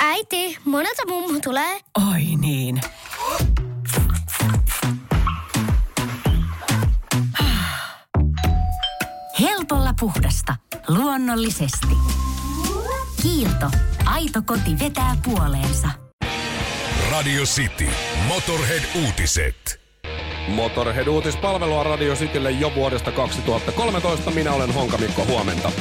Äiti, monelta mummu tulee? Oi niin. Helpolla puhdasta. Luonnollisesti. Kiilto. Aito koti vetää puoleensa. Radio City. Motorhead-uutiset. Motorhead-uutispalvelua Radio Citylle jo vuodesta 2013. Minä olen Honka Mikko, huomenta.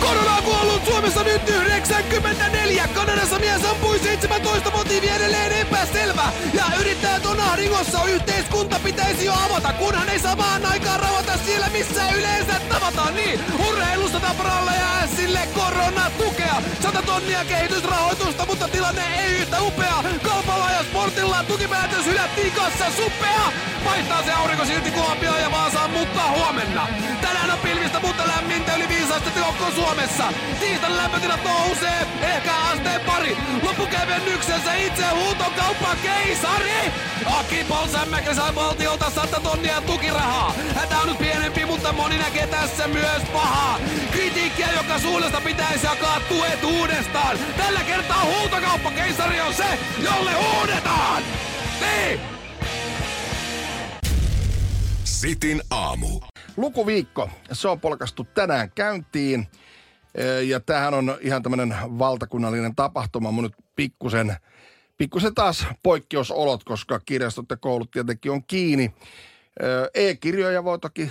Korona on kuollut Suomessa nyt 94. Kanadassa mies ampui 17 motiivi edelleen epäselvä. Ja yrittäjät on ahdingossa. Yhteiskunta pitäisi jo avata, kunhan ei samaan aikaan ravata siellä, missä yleensä tavataan. Niin, urheilusta Tapralle ja sille korona tukea. 100 tonnia kehitysrahoitusta, mutta tilanne ei yhtä upea. Kaupalla ja sportilla tukipäätös hylättiin kassa suppea. Vaihtaa se aurinko silti Kuopio ja Vaasaan, mutta huomenna. Tänään on pilvistä, mutta lämmintä yli 5 astetta Suomessa. Tiistan lämpötilat nousee, ehkä asteen pari. Loppukevennyksensä itse huutokauppa keisari. Aki Polsämmäkä sai valtiolta 100 tonnia tukirahaa. Hätä on nyt pienempi, mutta moni näkee tässä myös pahaa. Kritiikkiä, joka suunnasta pitäisi jakaa tuet uudestaan. Tällä kertaa huutokauppa keisari on se, jolle huudetaan. Sitin aamu. Lukuviikko, se on polkastu tänään käyntiin. Ja tämähän on ihan tämmöinen valtakunnallinen tapahtuma. Mun nyt pikkusen, pikkusen taas poikkeusolot, koska kirjastot ja koulut tietenkin on kiinni. E-kirjoja voi toki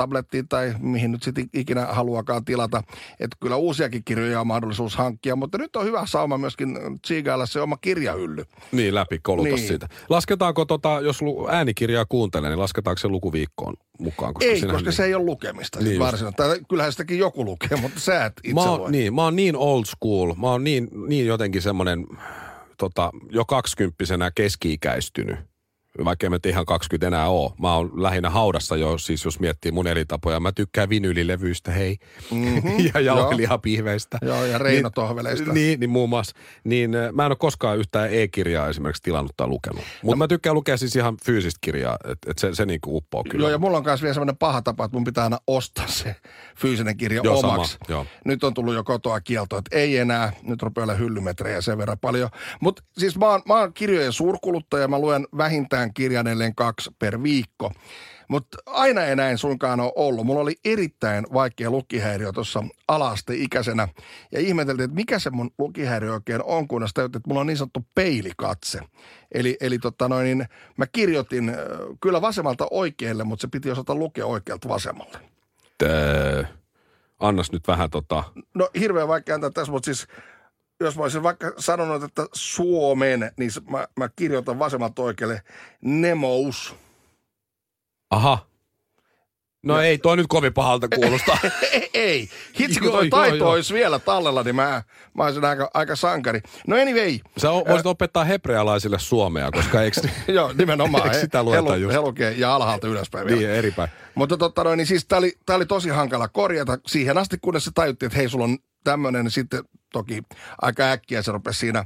tablettiin tai mihin nyt sitten ikinä haluakaan tilata. Että kyllä uusiakin kirjoja on mahdollisuus hankkia, mutta nyt on hyvä sauma myöskin tsiigailla se oma kirjahylly. Niin, läpi koluta Niin. siitä. Lasketaanko, tota, jos lu- äänikirjaa kuuntelee, niin lasketaanko se lukuviikkoon mukaan? Ei, sinähän koska niin- se ei ole lukemista niin Niin just. Tai Kyllähän sitäkin joku lukee, mutta sä et itse mä voi. oon, niin, mä oon niin old school, mä oon niin, niin jotenkin semmoinen tota, jo kaksikymppisenä keski-ikäistynyt. Vaikka en ihan 20 enää oo. Mä oon lähinnä haudassa jo, siis jos miettii mun elitapoja. Mä tykkään vinylilevyistä, hei. Mm-hmm. ja jauhelihapihveistä. Joo, ja Reino Tohveleista. Niin, niin muun muassa. Niin äh, mä en ole koskaan yhtään e-kirjaa esimerkiksi tilannut tai lukenut. Mutta mä tykkään lukea siis ihan fyysistä kirjaa, että et se, se niinku uppoo kyllä. Joo, ja mulla on myös vielä semmoinen paha tapa, että mun pitää aina ostaa se fyysinen kirja Joo, sama, omaksi. joo. Nyt on tullut jo kotoa kielto, että ei enää, nyt rupeaa olla hyllymetrejä sen verran paljon. Mutta siis mä oon, mä oon kirjojen suurkuluttaja, mä luen vähintään kirjan edelleen kaksi per viikko. Mutta aina ei näin suinkaan ole ollut. Mulla oli erittäin vaikea lukihäiriö tuossa alasteikäisenä. Ja ihmeteltiin, että mikä se mun lukihäiriö oikein on, kun sitä että mulla on niin sanottu peilikatse. Eli, eli tota noin, niin mä kirjoitin äh, kyllä vasemmalta oikealle, mutta se piti osata lukea oikealta vasemmalle. Tää, annas nyt vähän tota... No hirveän vaikea antaa tässä, mutta siis jos mä olisin vaikka sanonut, että Suomen, niin mä, mä kirjoitan vasemmalta oikealle Nemous. Aha. No ei, toi nyt kovin pahalta kuulostaa. ei, ei. Hitsi, kun Joo, toi joo, taito joo. olisi vielä tallella, niin mä, mä olisin aika, aika sankari. No anyway. Sä o- voisit opettaa hebrealaisille suomea, koska eikö Joo, nimenomaan. Eikö sitä lueta lu- just? he lukee ja alhaalta ylöspäin vielä. niin eri päin. Mutta totta noin, niin siis tää oli, tää oli tosi hankala korjata siihen asti, kunnes se tajuttiin, että hei, sulla on tämmöinen, niin sitten toki aika äkkiä se rupesi siinä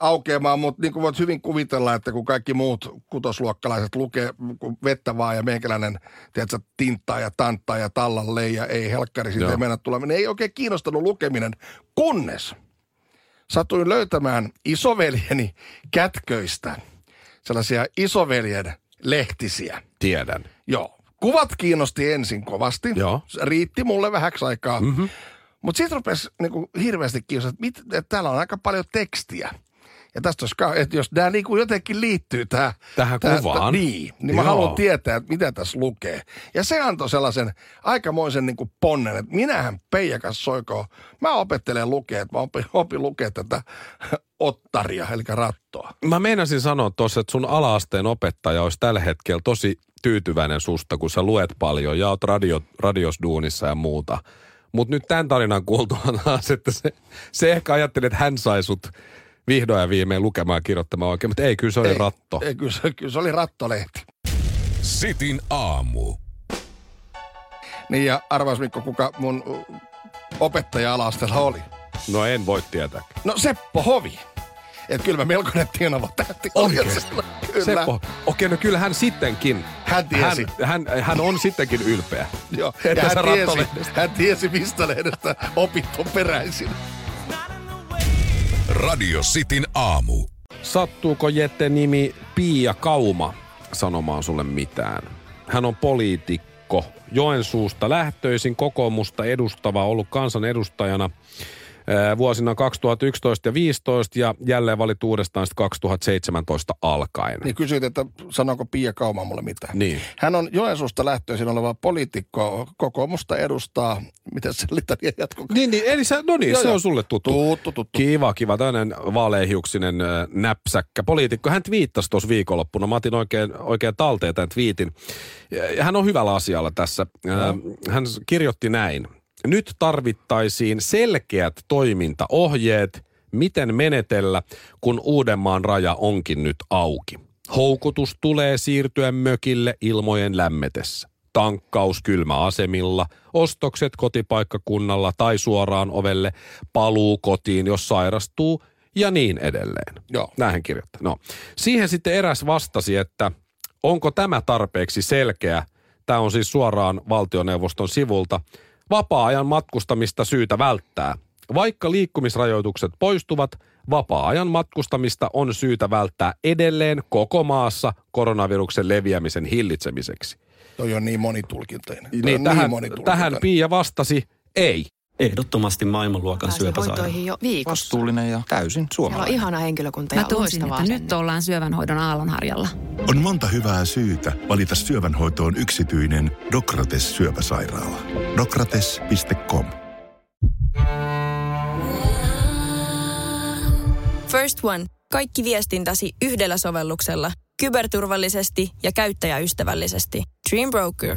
aukeamaan, mutta niin kuin voit hyvin kuvitella, että kun kaikki muut kutosluokkalaiset lukee vettä vaan ja meikäläinen, tiedätkö, tinttaa ja tanttaa ja tallalle ja ei helkkari siitä mennä tulemaan, ei oikein kiinnostanut lukeminen, kunnes satuin löytämään isoveljeni kätköistä sellaisia isoveljen lehtisiä. Tiedän. Joo. Kuvat kiinnosti ensin kovasti. Joo. Se riitti mulle vähäksi aikaa. Mm-hmm. Mutta sitten rupesi niinku hirveästi kiinnostaa, että, mit, että täällä on aika paljon tekstiä. Ja tästä olisi, että jos tämä niinku jotenkin liittyy tähän, Tähän kuvaan. niin, niin mä haluan tietää, että mitä tässä lukee. Ja se antoi sellaisen aikamoisen niinku ponnen, että minähän Peijakas soiko, mä opettelen lukea, että mä opin, opin lukea tätä ottaria, eli rattoa. Mä meinasin sanoa tuossa, että sun alaasteen opettaja olisi tällä hetkellä tosi tyytyväinen susta, kun sä luet paljon ja oot radio, radiosduunissa ja muuta. Mutta nyt tämän tarinan kuultua taas, että se, se ehkä ajatteli, että hän sai sut vihdoin ja viimein lukemaan ja kirjoittamaan oikein, mutta ei, kyllä se oli ei, ratto. Ei, kyllä, se, kyllä se oli rattolehti. Sitin aamu. Niin ja arvas Mikko, kuka mun opettaja alastella oli. No en voi tietää. No Seppo Hovi. Että kyllä mä melkoinen tienava tähti silloin. Kyllä. Seppo, okei, no kyllä hän sittenkin, Hän tiesi. Hän, hän, hän on sittenkin ylpeä. Joo, Että ja hän tiesi, rattolehdestä. hän tiesi, mistä lehdestä opit on peräisin. Radio Cityn aamu. Sattuuko Jette nimi Pia Kauma sanomaan sulle mitään? Hän on poliitikko, Joensuusta lähtöisin kokoomusta edustava, ollut kansanedustajana vuosina 2011 ja 2015 ja jälleen valittu uudestaan sitten 2017 alkaen. Niin kysyit, että sanooko Pia Kauma mulle mitään. Niin. Hän on Joensuusta lähtöisin oleva poliitikko, kokoomusta edustaa, miten se litania jatkuu? Niin, niin, eli se, no niin, Joo, se joo. on sulle tuttu. Tuttu, tuttu. Kiva, kiva. Tällainen vaaleahiuksinen äh, näpsäkkä poliitikko. Hän twiittasi tuossa viikonloppuna. Mä otin oikein, oikein talteen tämän twiitin. Hän on hyvällä asialla tässä. Äh, Hän kirjoitti näin. Nyt tarvittaisiin selkeät toimintaohjeet, miten menetellä, kun Uudenmaan raja onkin nyt auki. Houkutus tulee siirtyä mökille ilmojen lämmetessä. Tankkaus kylmäasemilla, ostokset kotipaikkakunnalla tai suoraan ovelle, paluu kotiin, jos sairastuu ja niin edelleen. Joo. Näin hän kirjoittaa. No. Siihen sitten eräs vastasi, että onko tämä tarpeeksi selkeä. Tämä on siis suoraan valtioneuvoston sivulta. Vapaa-ajan matkustamista syytä välttää. Vaikka liikkumisrajoitukset poistuvat, vapaa-ajan matkustamista on syytä välttää edelleen koko maassa koronaviruksen leviämisen hillitsemiseksi. Toi on niin monitulkintainen. Toi Niin, on tähän, niin monitulkintainen. tähän Pia vastasi, ei. Ehdottomasti maailmanluokan syöpäsairaala. jo viikossa. Vastuullinen ja täysin Siellä on suomalainen. ihana henkilökunta Mä ja tunsin, loistavaa että nyt ollaan syövänhoidon aallonharjalla. On monta hyvää syytä valita syövänhoitoon yksityinen Dokrates syöpäsairaala. Dokrates.com First One. Kaikki viestintäsi yhdellä sovelluksella. Kyberturvallisesti ja käyttäjäystävällisesti. Dream Broker.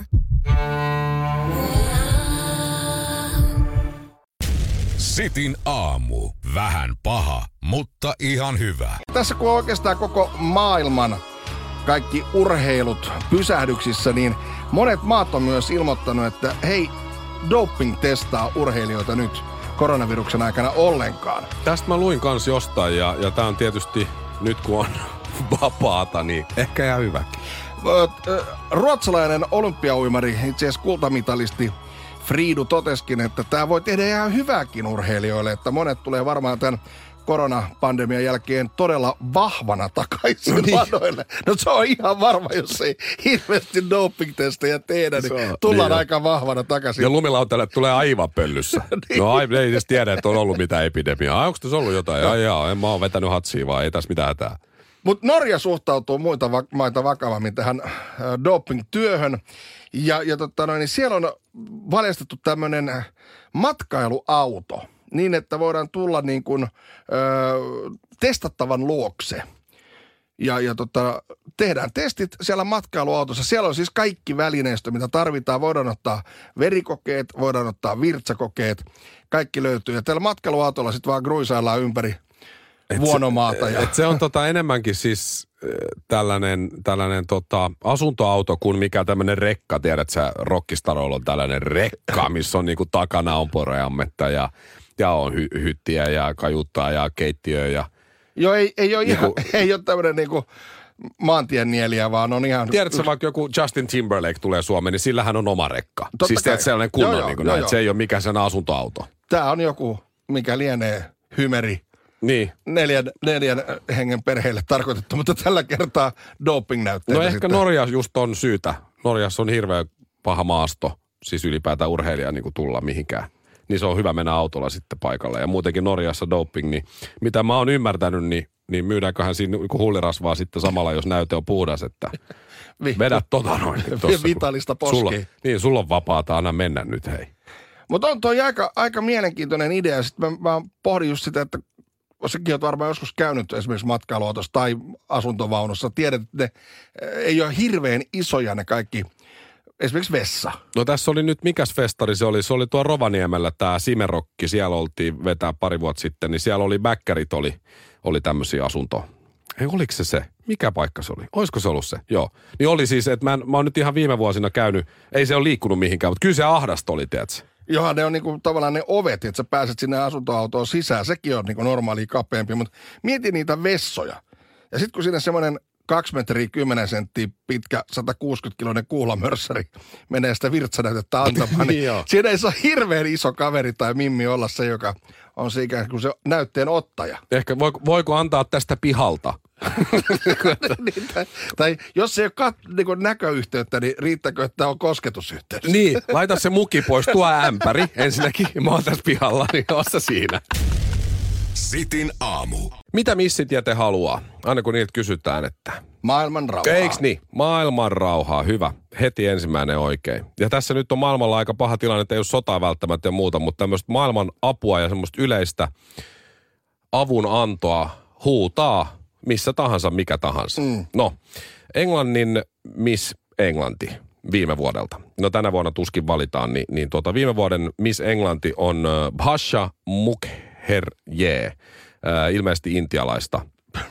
Sitin aamu. Vähän paha, mutta ihan hyvä. Tässä kun on oikeastaan koko maailman kaikki urheilut pysähdyksissä, niin monet maat on myös ilmoittanut, että hei, doping testaa urheilijoita nyt koronaviruksen aikana ollenkaan. Tästä mä luin kans jostain ja, ja tää on tietysti nyt kun on vapaata, niin ehkä ihan hyväkin. Ruotsalainen olympiauimari, itse asiassa kultamitalisti Friidu toteskin, että tämä voi tehdä ihan hyvääkin urheilijoille, että monet tulee varmaan tämän koronapandemian jälkeen todella vahvana takaisin niin. ladoille. No se on ihan varma, jos ei hirveästi doping-testejä tehdä, niin on- tullaan niin aika vahvana takaisin. Ja lumilautalle tulee aivan pöllyssä. Niin. No ai, ei edes tiedä, että on ollut mitään epidemiaa. Onko tässä ollut jotain? Ai jaa, en mä oon vetänyt hatsia vaan, ei tässä mitään hätää. Mutta Norja suhtautuu muita va- maita vakavammin tähän äh, doping-työhön. Ja, ja tota noin, niin siellä on valjastettu tämmöinen matkailuauto niin, että voidaan tulla niin kuin, ö, testattavan luokse. Ja, ja tota, tehdään testit siellä matkailuautossa. Siellä on siis kaikki välineistö, mitä tarvitaan. Voidaan ottaa verikokeet, voidaan ottaa virtsakokeet. Kaikki löytyy. Ja tällä matkailuautolla sitten vaan gruisaillaan ympäri vuonomaata. Ja, Et se on tota enemmänkin siis äh, tällainen, tällainen tota asuntoauto kuin mikä tämmöinen rekka. Tiedät sä, Rockistaroilla on tällainen rekka, missä on niinku takana on poreammetta ja, ja on hy- hyttiä ja kajuttaa ja keittiö ja Joo, ei, ei ole, ihan, Niinku- ei ole tämmöinen niinku maantien nieliä, vaan on ihan... Tiedätkö vaikka joku Justin Timberlake tulee Suomeen, niin sillähän on oma rekka. Totta siis kai. sellainen kunnon, Joo, niin kuin joo, näin, joo. se ei ole mikään sen asuntoauto. Tämä on joku, mikä lienee hymeri Niin. neljän, neljän hengen perheelle tarkoitettu, mutta tällä kertaa doping-näytteitä No ehkä sitten. Norja just on syytä. Norjassa on hirveän paha maasto, siis ylipäätään urheilija niin kuin tulla mihinkään. Niin se on hyvä mennä autolla sitten paikalle. Ja muutenkin Norjassa doping, niin mitä mä oon ymmärtänyt, niin, niin myydäänköhän siinä niin huulirasvaa sitten samalla, jos näyte on puhdas, että vedät tota noin. tossa, Vitalista poskiin. Sulla, niin, sulla on vapaata, anna mennä nyt hei. Mutta on toi aika, aika mielenkiintoinen idea. Sitten mä, mä pohdin just sitä, että sekin on varmaan joskus käynyt esimerkiksi matkailuautossa tai asuntovaunussa. Tiedät, että ne eh, ei ole hirveän isoja ne kaikki, esimerkiksi vessa. No tässä oli nyt, mikäs festari se oli? Se oli tuo Rovaniemellä tämä Simerokki, siellä oltiin vetää pari vuotta sitten, niin siellä oli Bäkkärit oli, oli tämmöisiä asunto. Ei, oliko se se? Mikä paikka se oli? Olisiko se ollut se? Joo. Niin oli siis, että mä, mä oon nyt ihan viime vuosina käynyt, ei se ole liikkunut mihinkään, mutta kyllä se ahdasta oli, tiedätkö? Johan ne on niinku tavallaan ne ovet, että sä pääset sinne asuntoautoon sisään. Sekin on niinku normaali kapeampi, mutta mieti niitä vessoja. Ja sitten kun sinne semmoinen 2 metriä 10 senttiä pitkä 160-kiloinen kuulamörssäri menee sitä virtsanäytettä antamaan, niin siinä ei saa hirveän iso kaveri tai mimmi olla se, joka on se ikään kuin se näytteen ottaja. Ehkä voiko, voiko antaa tästä pihalta? Niin, tai, tai jos ei ole kat, niin kuin näköyhteyttä, niin riittääkö, että on kosketusyhteys? Niin, laita se muki pois, tuo ämpäri ensinnäkin. Mä oon tässä pihalla, niin ossa siinä. Sitin aamu. Mitä missitiete haluaa? Aina kun niiltä kysytään, että Maailman rauhaa. Eiks niin? Maailman rauhaa, hyvä. Heti ensimmäinen oikein. Ja tässä nyt on maailmalla aika paha tilanne, että ei ole sotaa välttämättä ja muuta, mutta tämmöistä maailman apua ja semmoista yleistä avun antoa huutaa missä tahansa, mikä tahansa. Mm. No, Englannin Miss Englanti viime vuodelta. No tänä vuonna tuskin valitaan, niin, niin tuota, viime vuoden Miss Englanti on äh, Bhasha Mukherjee, äh, ilmeisesti intialaista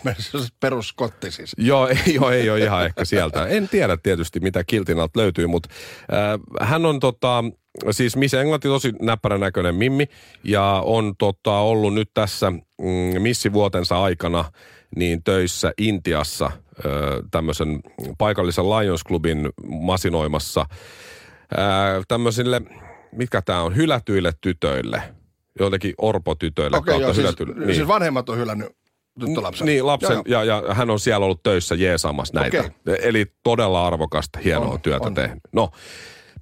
Peruskotti siis. Joo, ei, joo, ei ole ihan ehkä sieltä. En tiedä tietysti, mitä kiltin alta löytyy, mutta äh, hän on tota, siis Miss Englanti tosi näppärän näköinen mimmi ja on tota, ollut nyt tässä mm, missivuotensa aikana niin töissä Intiassa tämmöisen paikallisen Lions Clubin masinoimassa tämmöisille, mitkä tämä on, hylätyille tytöille, joillekin orpotytöille Okei, kautta joo, siis, hylätyille. niin. siis vanhemmat on hylännyt tyttölapsen. Niin, lapsen, Joo, ja, ja hän on siellä ollut töissä jeesaamassa näitä. Okei. Eli todella arvokasta, hienoa On, työtä on. tehnyt. No,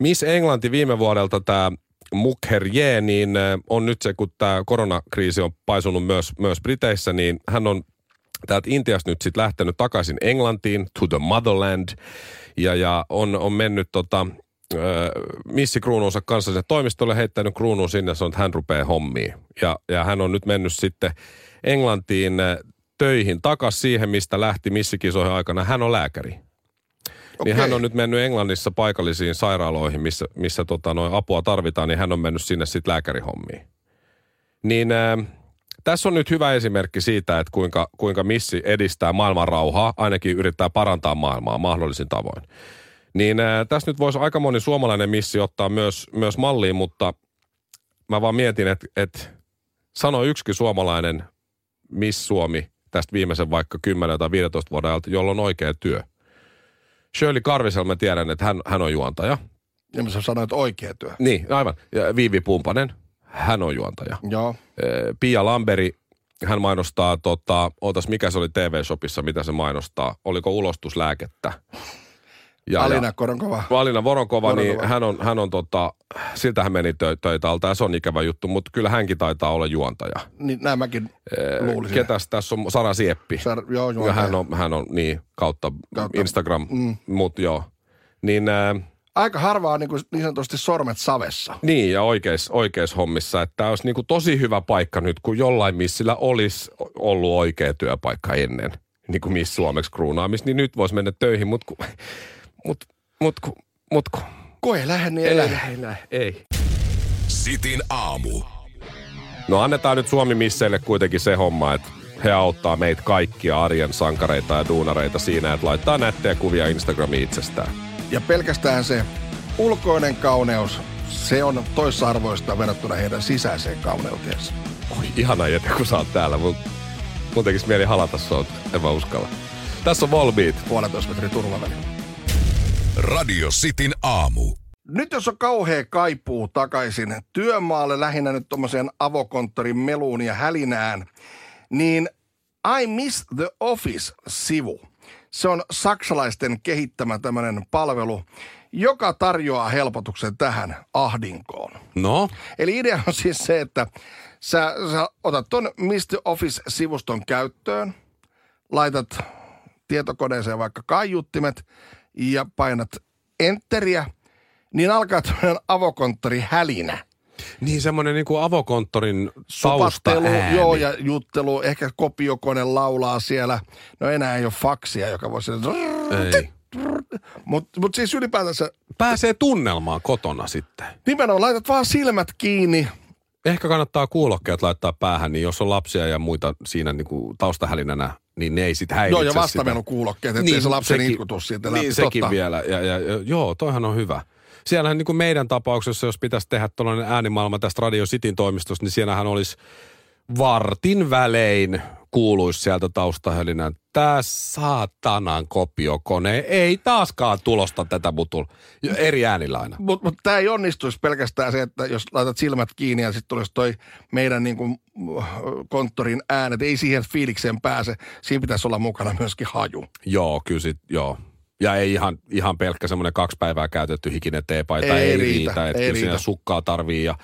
Miss Englanti viime vuodelta tämä Mukherjee, niin on nyt se, kun tämä koronakriisi on paisunut myös, myös Briteissä, niin hän on täältä Intiasta nyt sitten lähtenyt takaisin Englantiin, to the motherland, ja, ja on, on mennyt tota, äh, missikruununsa kanssa sinne toimistolle, heittänyt kruunun sinne, on, että hän rupeaa hommiin. Ja, ja hän on nyt mennyt sitten Englantiin töihin takas siihen, mistä lähti missikisoihin aikana. Hän on lääkäri. Niin hän on nyt mennyt Englannissa paikallisiin sairaaloihin, missä, missä tota, noin apua tarvitaan, niin hän on mennyt sinne sitten lääkärihommiin. Niin äh, tässä on nyt hyvä esimerkki siitä, että kuinka, kuinka missi edistää maailman rauhaa, ainakin yrittää parantaa maailmaa mahdollisin tavoin. Niin äh, tässä nyt voisi aika moni suomalainen missi ottaa myös, myös malliin, mutta mä vaan mietin, että, että sano yksikin suomalainen Miss Suomi tästä viimeisen vaikka 10 tai 15 vuoden ajalta, jolla on oikea työ. Shirley Karvisel mä tiedän, että hän, hän on juontaja. Ja mä sanoin, että oikea työ. Niin, aivan. Ja Viivi Pumpanen, hän on juontaja. Joo. Pia Lamberi, hän mainostaa, tota, ootas mikä se oli TV-shopissa, mitä se mainostaa. Oliko ulostuslääkettä? Ja, Alina ja, Koronkova. Alina Voronkova, niin Voronkova. hän on, hän on tota, siltä hän meni tö, töitä alta ja se on ikävä juttu, mutta kyllä hänkin taitaa olla juontaja. Niin näin mäkin luulisin. Ketäs tässä on? Sara Sieppi. Sar, joo, joo. ja hän on, hän on niin, kautta, Kautta- Instagram, mm. mm. mutta joo. Niin, äh, Aika harvaa niin, kuin, niin sanotusti sormet savessa. niin ja oikeis, oikeis hommissa, että tämä olisi niin kuin tosi hyvä paikka nyt, kun jollain missillä olisi ollut oikea työpaikka ennen, niin kuin missä suomeksi kruunaamista, niin nyt voisi mennä töihin, mutta kun, mut, mut, mut, mut, kun, Kun ei lähde, niin ei, ei, lähde. ei, lähde, ei. Sitin aamu. No annetaan nyt Suomi-misseille kuitenkin se homma, että he auttaa meitä kaikkia arjen sankareita ja duunareita siinä, että laittaa nättejä kuvia Instagramiin itsestään. Ja pelkästään se ulkoinen kauneus, se on toisarvoista verrattuna heidän sisäiseen kauneuteensa. Oi, ihana jätä, kun sä oot täällä. Mun, mun tekis mieli halata sua, en mä uskalla. Tässä on Volbeat. Puolentoista metrin turvaväli. Radio Cityn aamu. Nyt jos on kauhea kaipuu takaisin työmaalle, lähinnä nyt tuommoiseen avokonttorin meluun ja hälinään, niin I Miss the Office-sivu. Se on saksalaisten kehittämä tämmöinen palvelu, joka tarjoaa helpotuksen tähän ahdinkoon. No, Eli idea on siis se, että sä, sä otat ton Mr. Office-sivuston käyttöön, laitat tietokoneeseen vaikka kaiuttimet ja painat enteriä, niin alkaa tämmöinen avokonttori hälinä. Niin semmonen niinku avokonttorin Supattelu, tausta joo, ja juttelu, ehkä kopiokone laulaa siellä. No enää ei ole faksia, joka voisi... Ei. Mutta mut siis ylipäätänsä, Pääsee tunnelmaan kotona sitten. nimenomaan laitat vaan silmät kiinni, Ehkä kannattaa kuulokkeet laittaa päähän, niin jos on lapsia ja muita siinä niinku taustahälinänä, niin ne ei sit häiritse Joo, ja sitä. vastamenukuulokkeet, ettei Niin, se lapsen sekin- itku siitä läpi. Niin, sekin Totta. vielä. Ja, ja, ja, joo, toihan on hyvä. Siellähän niin kuin meidän tapauksessa, jos pitäisi tehdä tuollainen äänimaailma tästä Radio Cityn toimistosta, niin siellähän olisi vartin välein kuuluisi sieltä taustahölinän. Tää saatanan kopiokone ei taaskaan tulosta tätä mutul. Eri äänillä aina. Mutta mut tämä ei onnistuisi pelkästään se, että jos laitat silmät kiinni ja sitten tulisi toi meidän niin kuin, konttorin äänet. Ei siihen fiilikseen pääse. Siinä pitäisi olla mukana myöskin haju. Joo, kyllä sit, joo. Ja ei ihan, ihan pelkkä semmoinen kaksi päivää käytetty hikinen teepaita ei, Ei riitä, riitä. Että ei riitä. sukkaa tarvii ja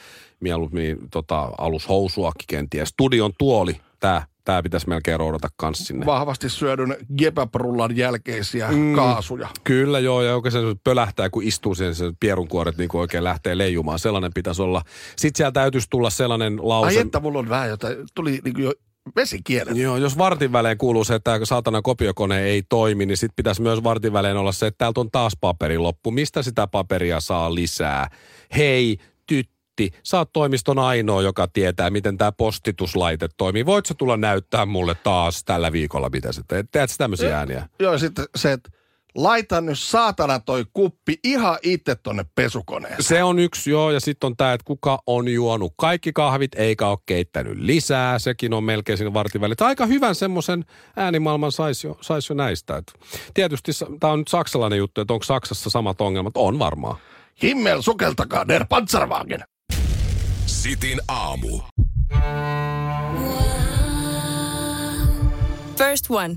mieluummin tota, alushousuakin kenties. Studion tuoli, tää, tää pitäisi melkein roudata kans sinne. Vahvasti syödyn gepäprullan jälkeisiä mm. kaasuja. Kyllä joo, ja oikein se pölähtää, kun istuu siihen, se pierunkuoret niin oikein lähtee leijumaan. Sellainen pitäisi olla. Sitten sieltä täytyisi tulla sellainen lause. Ai että mulla on vähän jotain, tuli niin jo vesikielet. Joo, jos vartin välein kuuluu se, että saatana kopiokone ei toimi, niin sitten pitäisi myös vartin välein olla se, että täältä on taas paperi loppu. Mistä sitä paperia saa lisää? Hei, tytti, sä oot toimiston ainoa, joka tietää, miten tämä postituslaite toimii. Voit sä tulla näyttää mulle taas tällä viikolla, mitä sä teet? Teet tämmöisiä ääniä? Joo, sitten se, että laita nyt saatana toi kuppi ihan itse tonne pesukoneeseen. Se on yksi, joo, ja sitten on tämä, että kuka on juonut kaikki kahvit, eikä ole keittänyt lisää. Sekin on melkein siinä vartin väliin. Aika hyvän semmoisen äänimaailman saisi jo, sais jo näistä. Et tietysti tämä on nyt saksalainen juttu, että onko Saksassa samat ongelmat? On varmaan. Himmel, sukeltakaa der Panzerwagen. Sitin aamu. First One.